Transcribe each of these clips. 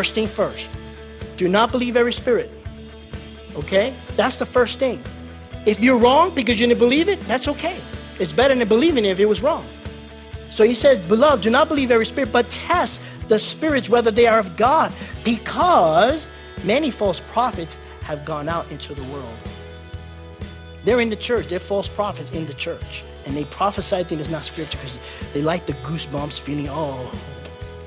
First thing first. Do not believe every spirit. Okay? That's the first thing. If you're wrong because you didn't believe it, that's okay. It's better than believing it if it was wrong. So he says, Beloved, do not believe every spirit, but test the spirits whether they are of God, because many false prophets have gone out into the world. They're in the church. They're false prophets in the church. And they prophesy things that's not scripture because they like the goosebumps feeling, oh,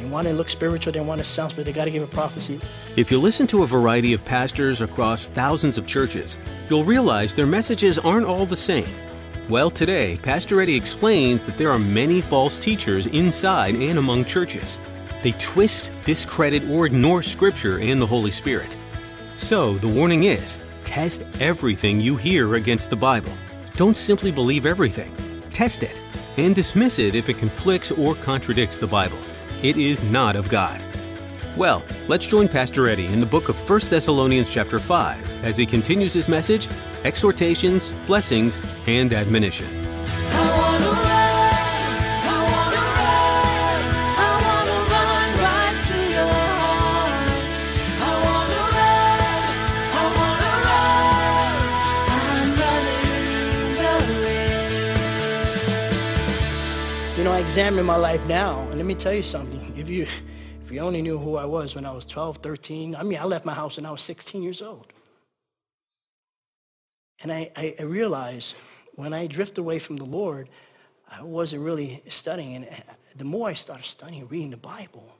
they want to look spiritual, they want to sound spiritual, they got to give a prophecy. If you listen to a variety of pastors across thousands of churches, you'll realize their messages aren't all the same. Well, today, Pastor Eddie explains that there are many false teachers inside and among churches. They twist, discredit, or ignore Scripture and the Holy Spirit. So, the warning is test everything you hear against the Bible. Don't simply believe everything, test it, and dismiss it if it conflicts or contradicts the Bible it is not of God. Well, let's join Pastor Eddie in the book of 1 Thessalonians chapter 5 as he continues his message, exhortations, blessings, and admonition. Examine my life now, and let me tell you something. If you, if you only knew who I was when I was 12, 13, I mean, I left my house when I was 16 years old. And I, I, I realized when I drift away from the Lord, I wasn't really studying. And uh, the more I started studying, reading the Bible,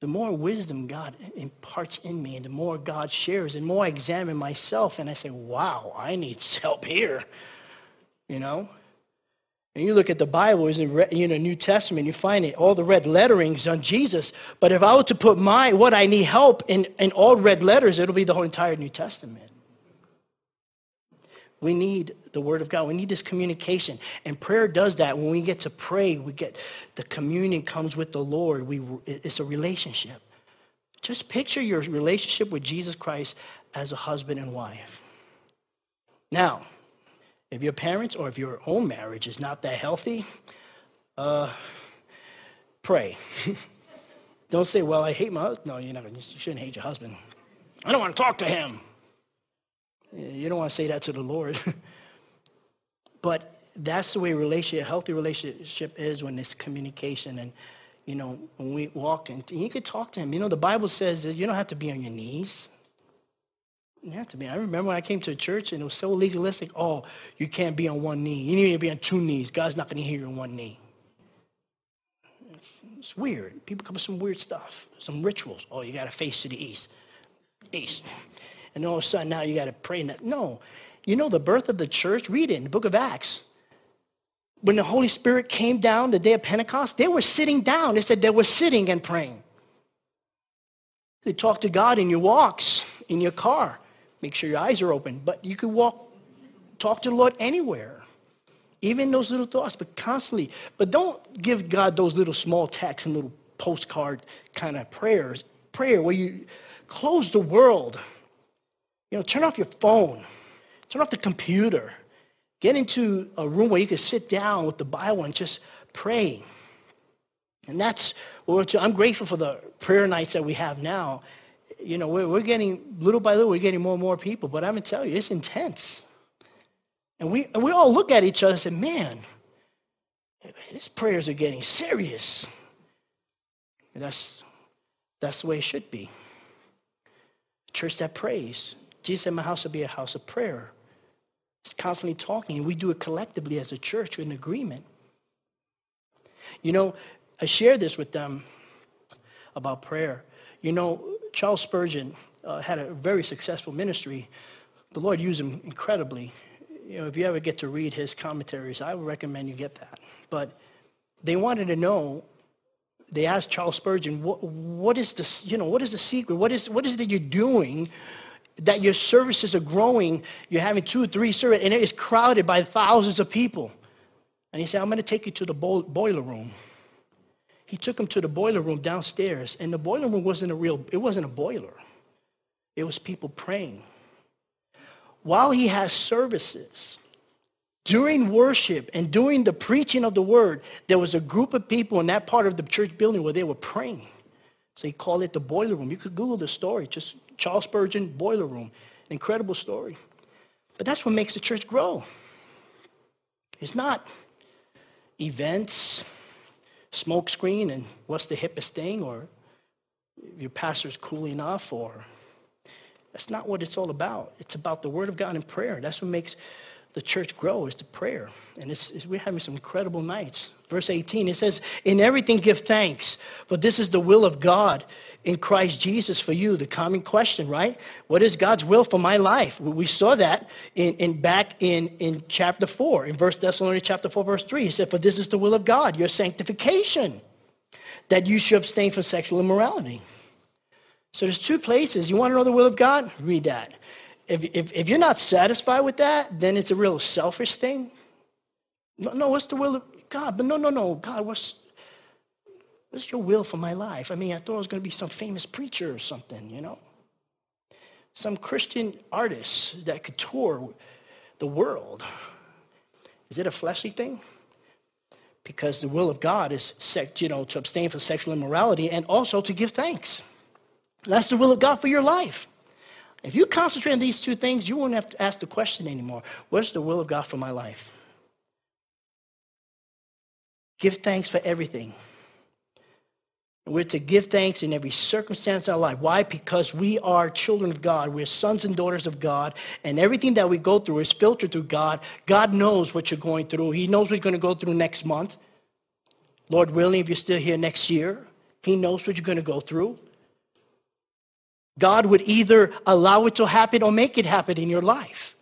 the more wisdom God imparts in me and the more God shares, and more I examine myself and I say, wow, I need help here, you know? And you look at the Bible, is in you know New Testament, you find it all the red letterings on Jesus. But if I were to put my what I need help in, in all red letters, it'll be the whole entire New Testament. We need the Word of God. We need this communication. And prayer does that. When we get to pray, we get the communion comes with the Lord. We, it's a relationship. Just picture your relationship with Jesus Christ as a husband and wife. Now, if your parents or if your own marriage is not that healthy, uh, pray. don't say, well, I hate my husband. No, you're not, you shouldn't hate your husband. I don't want to talk to him. You don't want to say that to the Lord. but that's the way relationship, a healthy relationship is when it's communication and, you know, when we walk and you can talk to him. You know, the Bible says that you don't have to be on your knees. Have to be. I remember when I came to a church and it was so legalistic. Oh, you can't be on one knee. You need to be on two knees. God's not going to hear you on one knee. It's weird. People come with some weird stuff, some rituals. Oh, you got to face to the east. East. And all of a sudden now you got to pray. No. You know the birth of the church? Read it in the book of Acts. When the Holy Spirit came down the day of Pentecost, they were sitting down. They said they were sitting and praying. They talk to God in your walks, in your car. Make sure your eyes are open. But you can walk, talk to the Lord anywhere. Even those little thoughts, but constantly. But don't give God those little small texts and little postcard kind of prayers. Prayer where you close the world. You know, turn off your phone. Turn off the computer. Get into a room where you can sit down with the Bible and just pray. And that's what I'm grateful for the prayer nights that we have now you know, we're, we're getting, little by little, we're getting more and more people. But I'm going to tell you, it's intense. And we, and we all look at each other and say, man, his prayers are getting serious. And that's, that's the way it should be. A church that prays. Jesus said, my house will be a house of prayer. It's constantly talking, and we do it collectively as a church in agreement. You know, I shared this with them about prayer. You know, Charles Spurgeon uh, had a very successful ministry. The Lord used him incredibly. You know, if you ever get to read his commentaries, I would recommend you get that. But they wanted to know they asked Charles Spurgeon, what, what is the, you know, what is the secret? What is, what is it that you're doing that your services are growing? You're having two or three services, and it is crowded by thousands of people. And he said, I'm going to take you to the bo- boiler room. He took him to the boiler room downstairs, and the boiler room wasn't a real, it wasn't a boiler. It was people praying. While he has services, during worship and during the preaching of the word, there was a group of people in that part of the church building where they were praying. So he called it the boiler room. You could Google the story, just Charles Spurgeon boiler room. Incredible story. But that's what makes the church grow. It's not events, smoke screen, and what's the hippest thing, or your pastor's cool enough, or that's not what it's all about. It's about the word of God and prayer. That's what makes the church grow is the prayer. And it's, it's, we're having some incredible nights. Verse 18, it says, in everything give thanks, for this is the will of God in Christ Jesus for you. The common question, right? What is God's will for my life? We saw that in, in back in, in chapter 4, in verse Thessalonians chapter 4, verse 3. He said, for this is the will of God, your sanctification, that you should abstain from sexual immorality. So there's two places. You want to know the will of God? Read that if, if, if you're not satisfied with that, then it's a real selfish thing. No, no, what's the will of God? But no, no, no, God, what's, what's your will for my life? I mean, I thought I was going to be some famous preacher or something, you know? Some Christian artist that could tour the world. Is it a fleshly thing? Because the will of God is, you know, to abstain from sexual immorality and also to give thanks. That's the will of God for your life. If you concentrate on these two things, you won't have to ask the question anymore. What's the will of God for my life? Give thanks for everything. And we're to give thanks in every circumstance of our life. Why? Because we are children of God. We're sons and daughters of God. And everything that we go through is filtered through God. God knows what you're going through. He knows what you're going to go through next month. Lord willing, if you're still here next year, he knows what you're going to go through. God would either allow it to happen or make it happen in your life.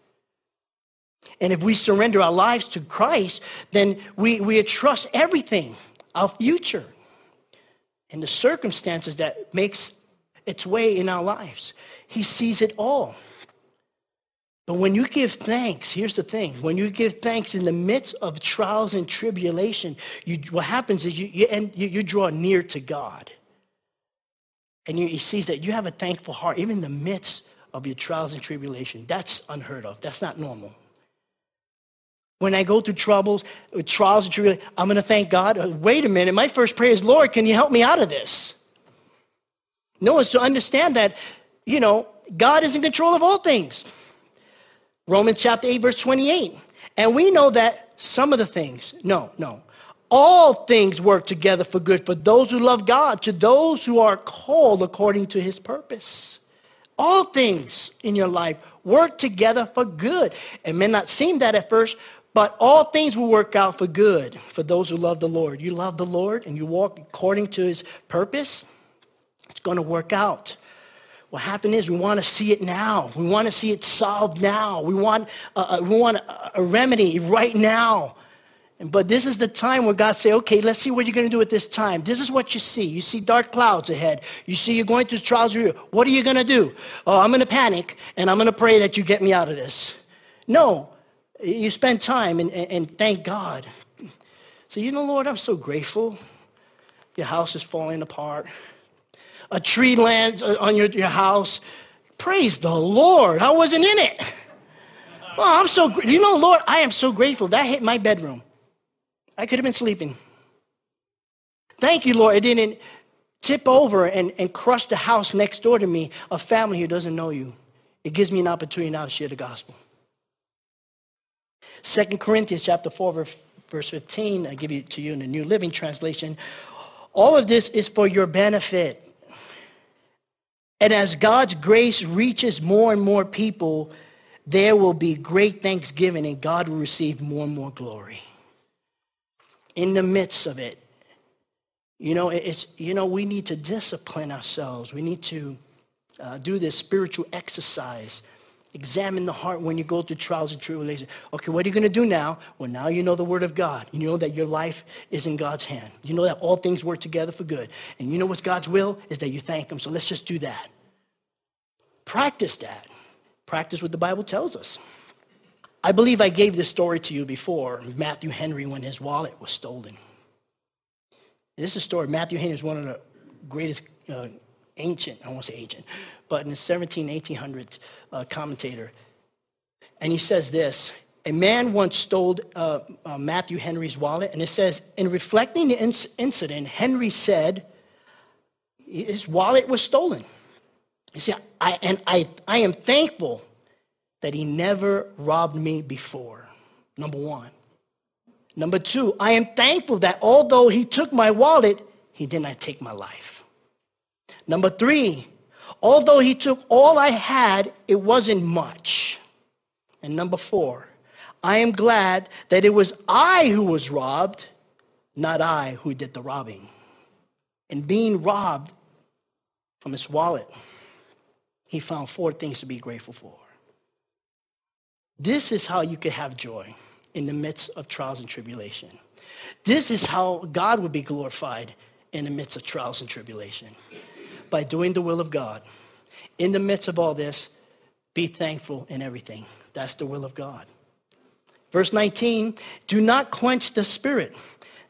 And if we surrender our lives to Christ, then we, we trust everything, our future, and the circumstances that makes its way in our lives. He sees it all. But when you give thanks, here's the thing. When you give thanks in the midst of trials and tribulation, you, what happens is you, you, you, you draw near to God. And he sees that you have a thankful heart, even in the midst of your trials and tribulation. That's unheard of. That's not normal. When I go through troubles, trials and tribulations, I'm going to thank God. Uh, wait a minute. My first prayer is, Lord, can you help me out of this? No, it's to understand that, you know, God is in control of all things. Romans chapter 8, verse 28. And we know that some of the things, no, no, all things work together for good for those who love God, to those who are called according to his purpose. All things in your life work together for good. It may not seem that at first, but all things will work out for good for those who love the Lord. You love the Lord and you walk according to his purpose, it's going to work out. What happened is we want to see it now. We want to see it solved now. We want, uh, we want a, a remedy right now. But this is the time where God say, okay, let's see what you're going to do at this time. This is what you see. You see dark clouds ahead. You see you're going through trials. What are you going to do? Oh, I'm going to panic, and I'm going to pray that you get me out of this. No, you spend time and, and, and thank God. So, you know, Lord, I'm so grateful. Your house is falling apart. A tree lands uh, on your, your house. Praise the Lord. I wasn't in it. Oh, I'm so, you know, Lord, I am so grateful. That hit my bedroom. I could have been sleeping. Thank you, Lord. It didn't tip over and, and crush the house next door to me, a family who doesn't know you. It gives me an opportunity now to share the gospel. Second Corinthians chapter 4, verse 15, I give it to you in the New Living Translation. All of this is for your benefit. And as God's grace reaches more and more people, there will be great thanksgiving and God will receive more and more glory in the midst of it. You know, it's, you know, we need to discipline ourselves. We need to uh, do this spiritual exercise Examine the heart when you go through trials and tribulations. Okay, what are you going to do now? Well, now you know the word of God. You know that your life is in God's hand. You know that all things work together for good. And you know what's God's will is that you thank him. So let's just do that. Practice that. Practice what the Bible tells us. I believe I gave this story to you before, Matthew Henry, when his wallet was stolen. This is a story. Matthew Henry is one of the greatest uh, ancient, I won't say ancient, but in the 17, 1800s uh, commentator. And he says this, a man once stole uh, uh, Matthew Henry's wallet, and it says, in reflecting the inc- incident, Henry said his wallet was stolen. He said, I, and I, I am thankful that he never robbed me before, number one. Number two, I am thankful that although he took my wallet, he did not take my life. Number three, Although he took all I had, it wasn't much. And number four, I am glad that it was I who was robbed, not I who did the robbing. And being robbed from his wallet, he found four things to be grateful for. This is how you can have joy in the midst of trials and tribulation. This is how God would be glorified in the midst of trials and tribulation by doing the will of God. In the midst of all this, be thankful in everything. That's the will of God. Verse 19, do not quench the spirit.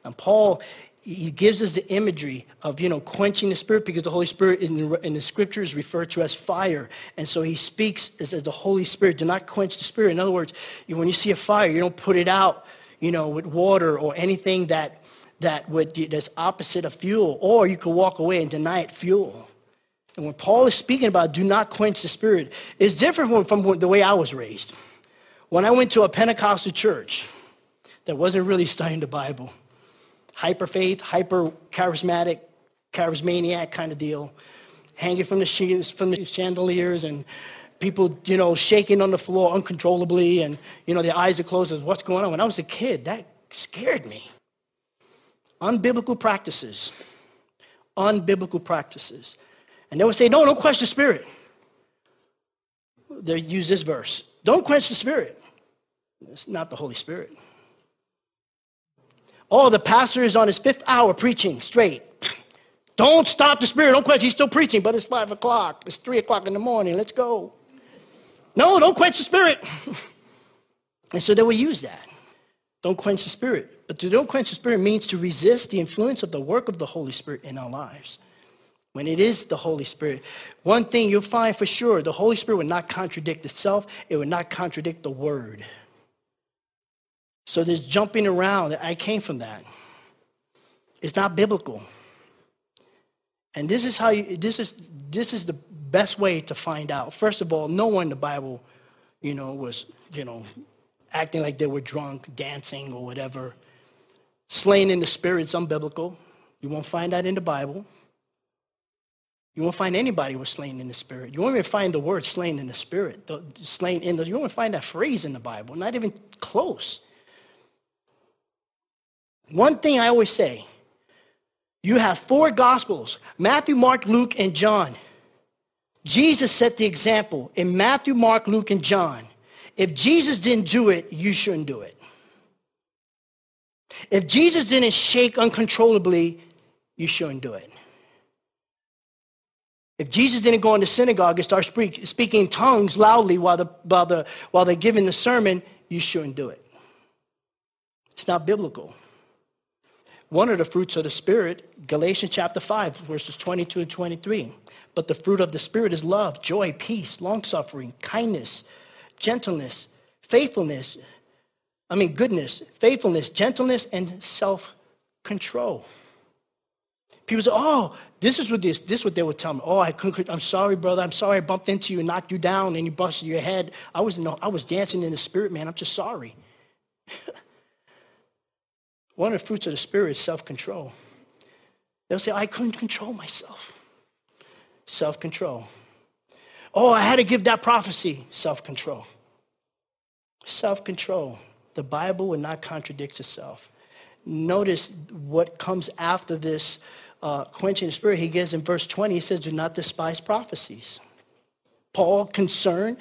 And Paul, he gives us the imagery of, you know, quenching the spirit because the Holy Spirit in the, in the scriptures referred to as fire. And so he speaks as, as the Holy Spirit. Do not quench the spirit. In other words, when you see a fire, you don't put it out, you know, with water or anything that, that would, that's opposite of fuel. Or you could walk away and deny it fuel. And when Paul is speaking about do not quench the spirit, it's different from the way I was raised. When I went to a Pentecostal church that wasn't really studying the Bible, hyper faith, hyper charismatic, charismaniac kind of deal, hanging from the, from the chandeliers and people, you know, shaking on the floor uncontrollably and, you know, their eyes are closed. As, What's going on? When I was a kid, that scared me. Unbiblical practices. Unbiblical practices. And they would say, no, don't quench the spirit. They use this verse. Don't quench the spirit. It's not the Holy Spirit. Oh, the pastor is on his fifth hour preaching straight. Don't stop the spirit. Don't quench. He's still preaching, but it's five o'clock. It's three o'clock in the morning. Let's go. No, don't quench the spirit. and so they would use that. Don't quench the spirit. But to don't quench the spirit means to resist the influence of the work of the Holy Spirit in our lives when it is the Holy Spirit. One thing you'll find for sure, the Holy Spirit will not contradict itself. It will not contradict the word. So this jumping around, I came from that. It's not biblical. And this is how you, this is, this is the best way to find out. First of all, no one in the Bible, you know, was, you know, acting like they were drunk, dancing or whatever. Slain in the spirit is unbiblical. You won't find that in the Bible. You won't find anybody was slain in the spirit. You won't even find the word slain in the spirit. The, slain in the, you won't find that phrase in the Bible. Not even close. One thing I always say, you have four gospels, Matthew, Mark, Luke, and John. Jesus set the example in Matthew, Mark, Luke, and John. If Jesus didn't do it, you shouldn't do it. If Jesus didn't shake uncontrollably, you shouldn't do it. If Jesus didn't go into synagogue and start speak, speaking tongues loudly while, the, while, the, while they're giving the sermon, you shouldn't do it. It's not biblical. One of the fruits of the Spirit, Galatians chapter 5, verses 22 and 23. But the fruit of the Spirit is love, joy, peace, long-suffering, kindness, gentleness, faithfulness, I mean goodness, faithfulness, gentleness, and self-control. People say, oh, this is what this, this is what they would tell me. Oh, I couldn't, I'm sorry, brother. I'm sorry I bumped into you and knocked you down and you busted your head. I was, no, I was dancing in the spirit, man. I'm just sorry. One of the fruits of the spirit is self-control. They'll say, I couldn't control myself. Self-control. Oh, I had to give that prophecy. Self-control. Self-control. The Bible will not contradict itself. Notice what comes after this uh, quenching the spirit, he gives in verse 20, he says, do not despise prophecies. Paul concerned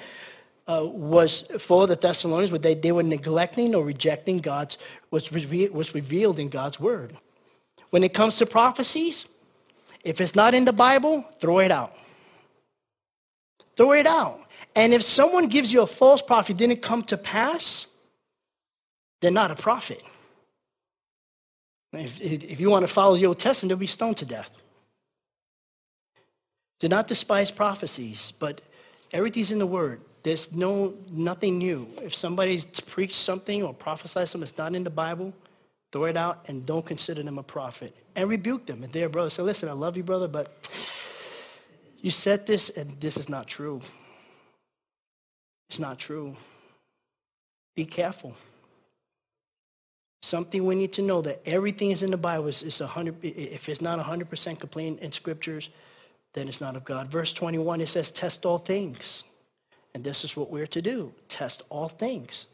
uh, was for the Thessalonians, but they, they were neglecting or rejecting God's, what's, reve- what's revealed in God's word. When it comes to prophecies, if it's not in the Bible, throw it out. Throw it out. And if someone gives you a false prophet didn't come to pass, they're not a prophet. If, if you want to follow the Old Testament, they'll be stoned to death. Do not despise prophecies, but everything's in the Word. There's no nothing new. If somebody's preached something or prophesied something that's not in the Bible, throw it out and don't consider them a prophet. And rebuke them. And their brother say, listen, I love you, brother, but you said this and this is not true. It's not true. Be careful. Something we need to know that everything is in the Bible is, is 100, if it's not 100% complete in scriptures, then it's not of God. Verse 21, it says, test all things. And this is what we're to do. Test all things.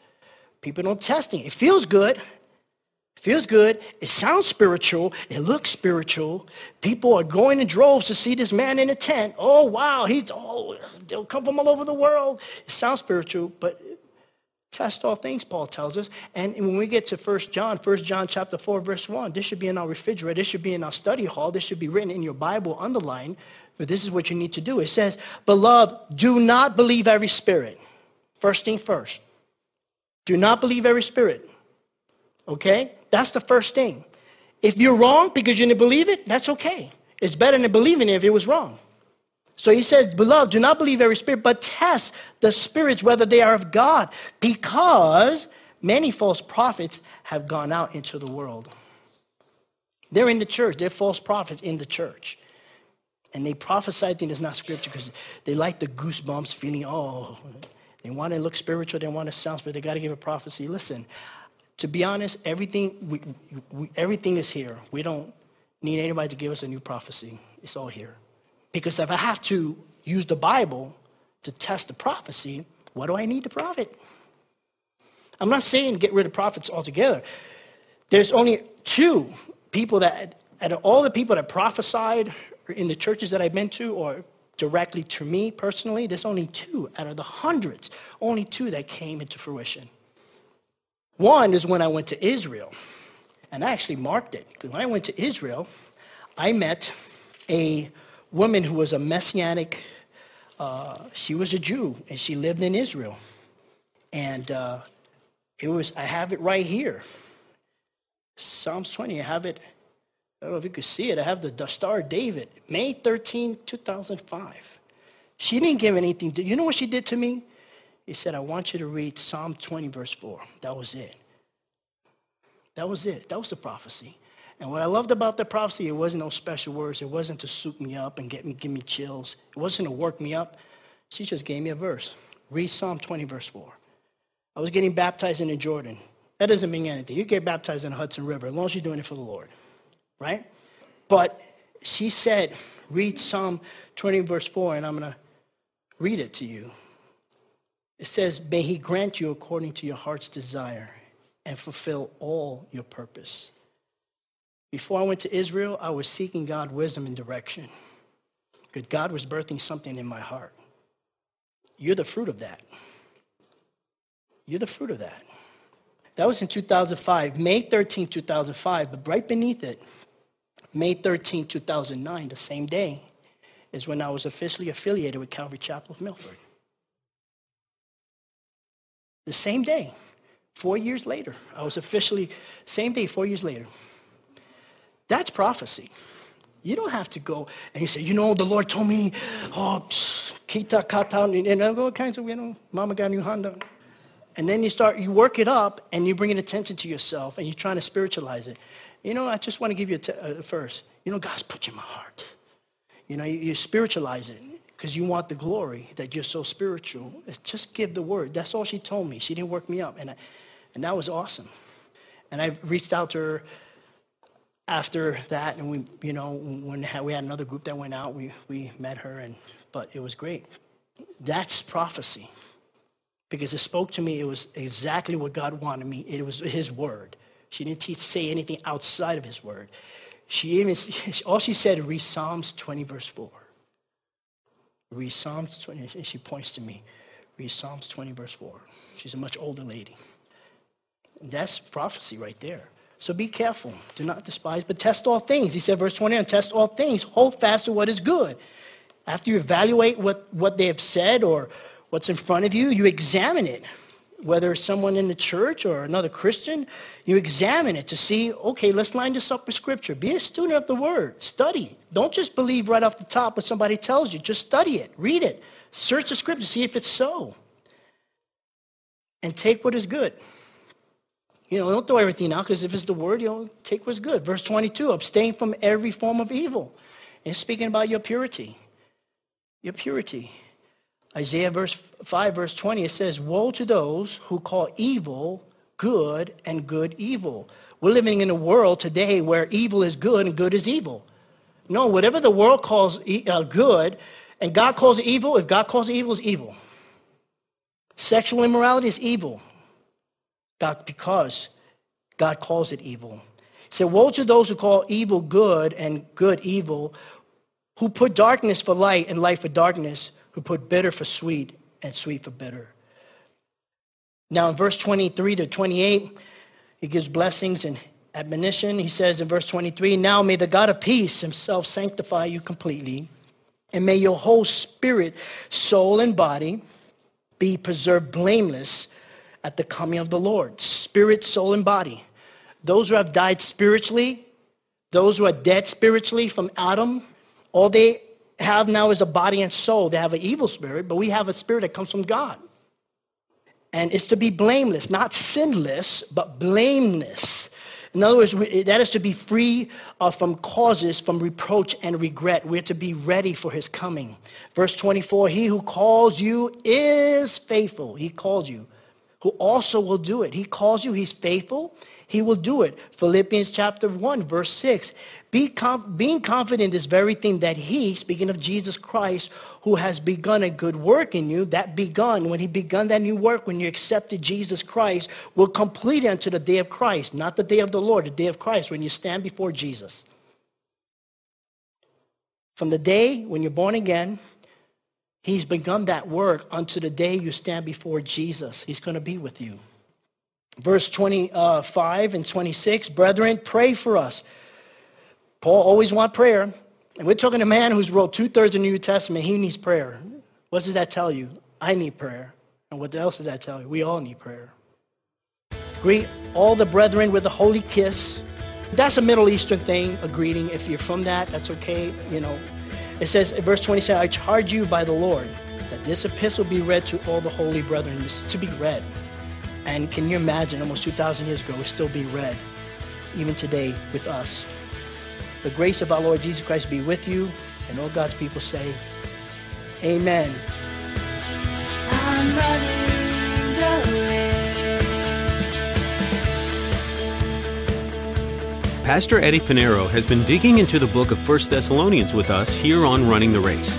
People don't testing. It feels good. It feels good. It sounds spiritual. It looks spiritual. People are going in droves to see this man in a tent. Oh, wow. He's, oh, they'll come from all over the world. It sounds spiritual, but test all things, Paul tells us. And when we get to 1 John, 1 John chapter 4, verse 1, this should be in our refrigerator. This should be in our study hall. This should be written in your Bible, underlined. But this is what you need to do. It says, Beloved, do not believe every spirit. First thing first. Do not believe every spirit. Okay? That's the first thing. If you're wrong because you didn't believe it, that's okay. It's better than believing it if it was wrong. So he says, Beloved, do not believe every spirit, but test the spirits whether they are of God, because many false prophets have gone out into the world. They're in the church. They're false prophets in the church. And they prophesy things that's not scripture because they like the goosebumps feeling, oh, they want to look spiritual, they want to sound spiritual, they got to give a prophecy. Listen, to be honest, everything, we, we, everything is here. We don't need anybody to give us a new prophecy. It's all here. Because if I have to use the Bible to test the prophecy, what do I need the prophet? I'm not saying get rid of prophets altogether. There's only two people that, out of all the people that prophesied in the churches that I've been to or directly to me personally, there's only two out of the hundreds, only two that came into fruition. One is when I went to Israel, and I actually marked it. Because when I went to Israel, I met a woman who was a messianic, uh, she was a Jew, and she lived in Israel. And uh, it was, I have it right here. Psalms 20, I have it I don't know if you could see it. I have the Star David, May 13, 2005. She didn't give anything. To, you know what she did to me? He said, I want you to read Psalm 20, verse 4. That was it. That was it. That was the prophecy. And what I loved about the prophecy, it wasn't no special words. It wasn't to soup me up and get me, give me chills. It wasn't to work me up. She just gave me a verse. Read Psalm 20, verse 4. I was getting baptized in the Jordan. That doesn't mean anything. You get baptized in the Hudson River as long as you're doing it for the Lord right? But she said, read Psalm 20, verse 4, and I'm going to read it to you. It says, May he grant you according to your heart's desire and fulfill all your purpose. Before I went to Israel, I was seeking God wisdom and direction. Because God was birthing something in my heart. You're the fruit of that. You're the fruit of that. That was in 2005, May 13, 2005, but right beneath it, May 13, 2009, the same day, is when I was officially affiliated with Calvary Chapel of Milford. The same day, four years later, I was officially, same day, four years later. That's prophecy. You don't have to go and you say, you know, the Lord told me, oh, kita kata, and all kinds of, you know, mama got new Honda. And then you start, you work it up and you bring attention to yourself and you're trying to spiritualize it. You know, I just want to give you a, t- a verse. You know, God's put you in my heart. You know, you, you spiritualize it because you want the glory that you're so spiritual. It's just give the word. That's all she told me. She didn't work me up. And, I, and that was awesome. And I reached out to her after that, and we, you know, when we had another group that went out, we, we met her, and but it was great. That's prophecy, because it spoke to me. It was exactly what God wanted me. It was His word. She didn't teach, say anything outside of his word. She even, all she said, read Psalms 20, verse 4. Read Psalms 20, and she points to me. Read Psalms 20, verse 4. She's a much older lady. And that's prophecy right there. So be careful. Do not despise, but test all things. He said, verse 29, test all things. Hold fast to what is good. After you evaluate what, what they have said or what's in front of you, you examine it. Whether someone in the church or another Christian, you examine it to see, okay, let's line this up with Scripture. Be a student of the Word. Study. Don't just believe right off the top what somebody tells you. Just study it. Read it. Search the Scripture. See if it's so. And take what is good. You know, don't throw everything out because if it's the word, you know, take what's good. Verse 22, abstain from every form of evil. And speaking about your purity. Your purity. Isaiah verse 5, verse 20, it says, Woe to those who call evil good and good evil. We're living in a world today where evil is good and good is evil. No, whatever the world calls uh, good and God calls evil, if God calls evil, it's evil. Sexual immorality is evil. God, because God calls it evil. He said, woe to those who call evil good and good evil, who put darkness for light and light for darkness, who put bitter for sweet and sweet for bitter. Now in verse 23 to 28, he gives blessings and admonition. He says in verse 23, Now may the God of peace himself sanctify you completely, and may your whole spirit, soul, and body be preserved blameless at the coming of the Lord. Spirit, soul, and body. Those who have died spiritually, those who are dead spiritually from Adam, all they have now is a body and soul. They have an evil spirit, but we have a spirit that comes from God. And it's to be blameless, not sinless, but blameless. In other words, that is to be free uh, from causes, from reproach and regret. We're to be ready for his coming. Verse 24, he who calls you is faithful. He called you who also will do it. He calls you, he's faithful, he will do it. Philippians chapter 1, verse 6. Be being confident in this very thing that he, speaking of Jesus Christ, who has begun a good work in you, that begun, when he begun that new work, when you accepted Jesus Christ, will complete it unto the day of Christ, not the day of the Lord, the day of Christ, when you stand before Jesus. From the day when you're born again, He's begun that work unto the day you stand before Jesus. He's going to be with you. Verse 25 and 26, brethren, pray for us. Paul always want prayer. And we're talking to a man who's wrote two-thirds of the New Testament. He needs prayer. What does that tell you? I need prayer. And what else does that tell you? We all need prayer. Greet all the brethren with a holy kiss. That's a Middle Eastern thing, a greeting. If you're from that, that's okay. You know, it says in verse 27, I charge you by the Lord that this epistle be read to all the holy brethren. This to be read. And can you imagine, almost 2,000 years ago, it still be read, even today with us. The grace of our Lord Jesus Christ be with you, and all God's people say, Amen. Pastor Eddie Pinero has been digging into the book of 1 Thessalonians with us here on Running the Race.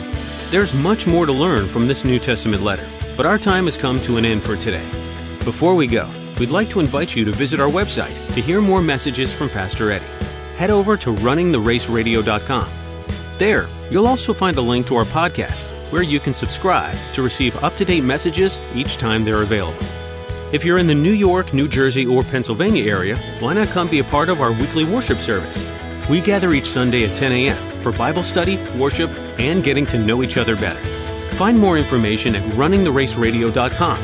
There's much more to learn from this New Testament letter, but our time has come to an end for today. Before we go, we'd like to invite you to visit our website to hear more messages from Pastor Eddie. Head over to runningtheraceradio.com. There, you'll also find a link to our podcast where you can subscribe to receive up to date messages each time they're available. If you're in the New York, New Jersey, or Pennsylvania area, why not come be a part of our weekly worship service? We gather each Sunday at 10 a.m. for Bible study, worship, and getting to know each other better. Find more information at runningtheraceradio.com.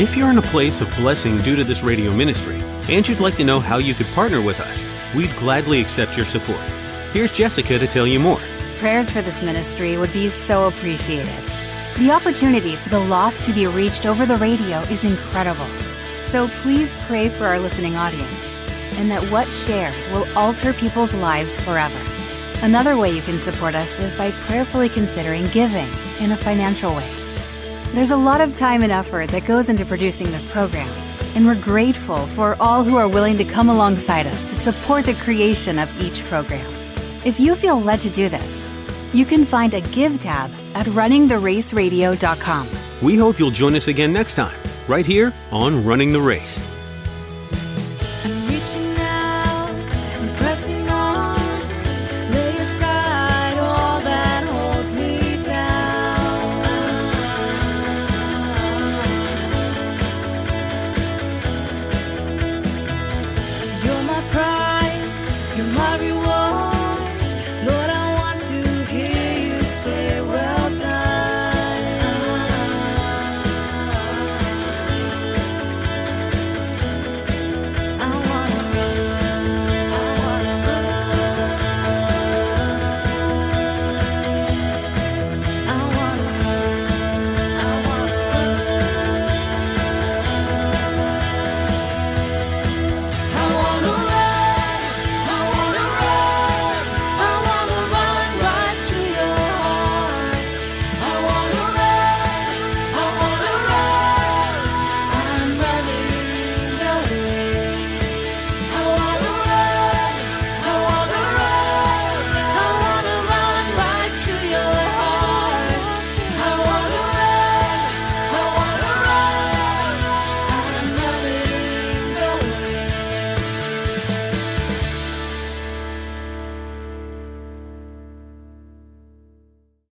If you're in a place of blessing due to this radio ministry, and you'd like to know how you could partner with us, we'd gladly accept your support. Here's Jessica to tell you more. Prayers for this ministry would be so appreciated. The opportunity for the lost to be reached over the radio is incredible. So please pray for our listening audience and that what's shared will alter people's lives forever. Another way you can support us is by prayerfully considering giving in a financial way. There's a lot of time and effort that goes into producing this program, and we're grateful for all who are willing to come alongside us to support the creation of each program. If you feel led to do this, you can find a Give tab at runningtheraceradio.com. We hope you'll join us again next time, right here on Running the Race.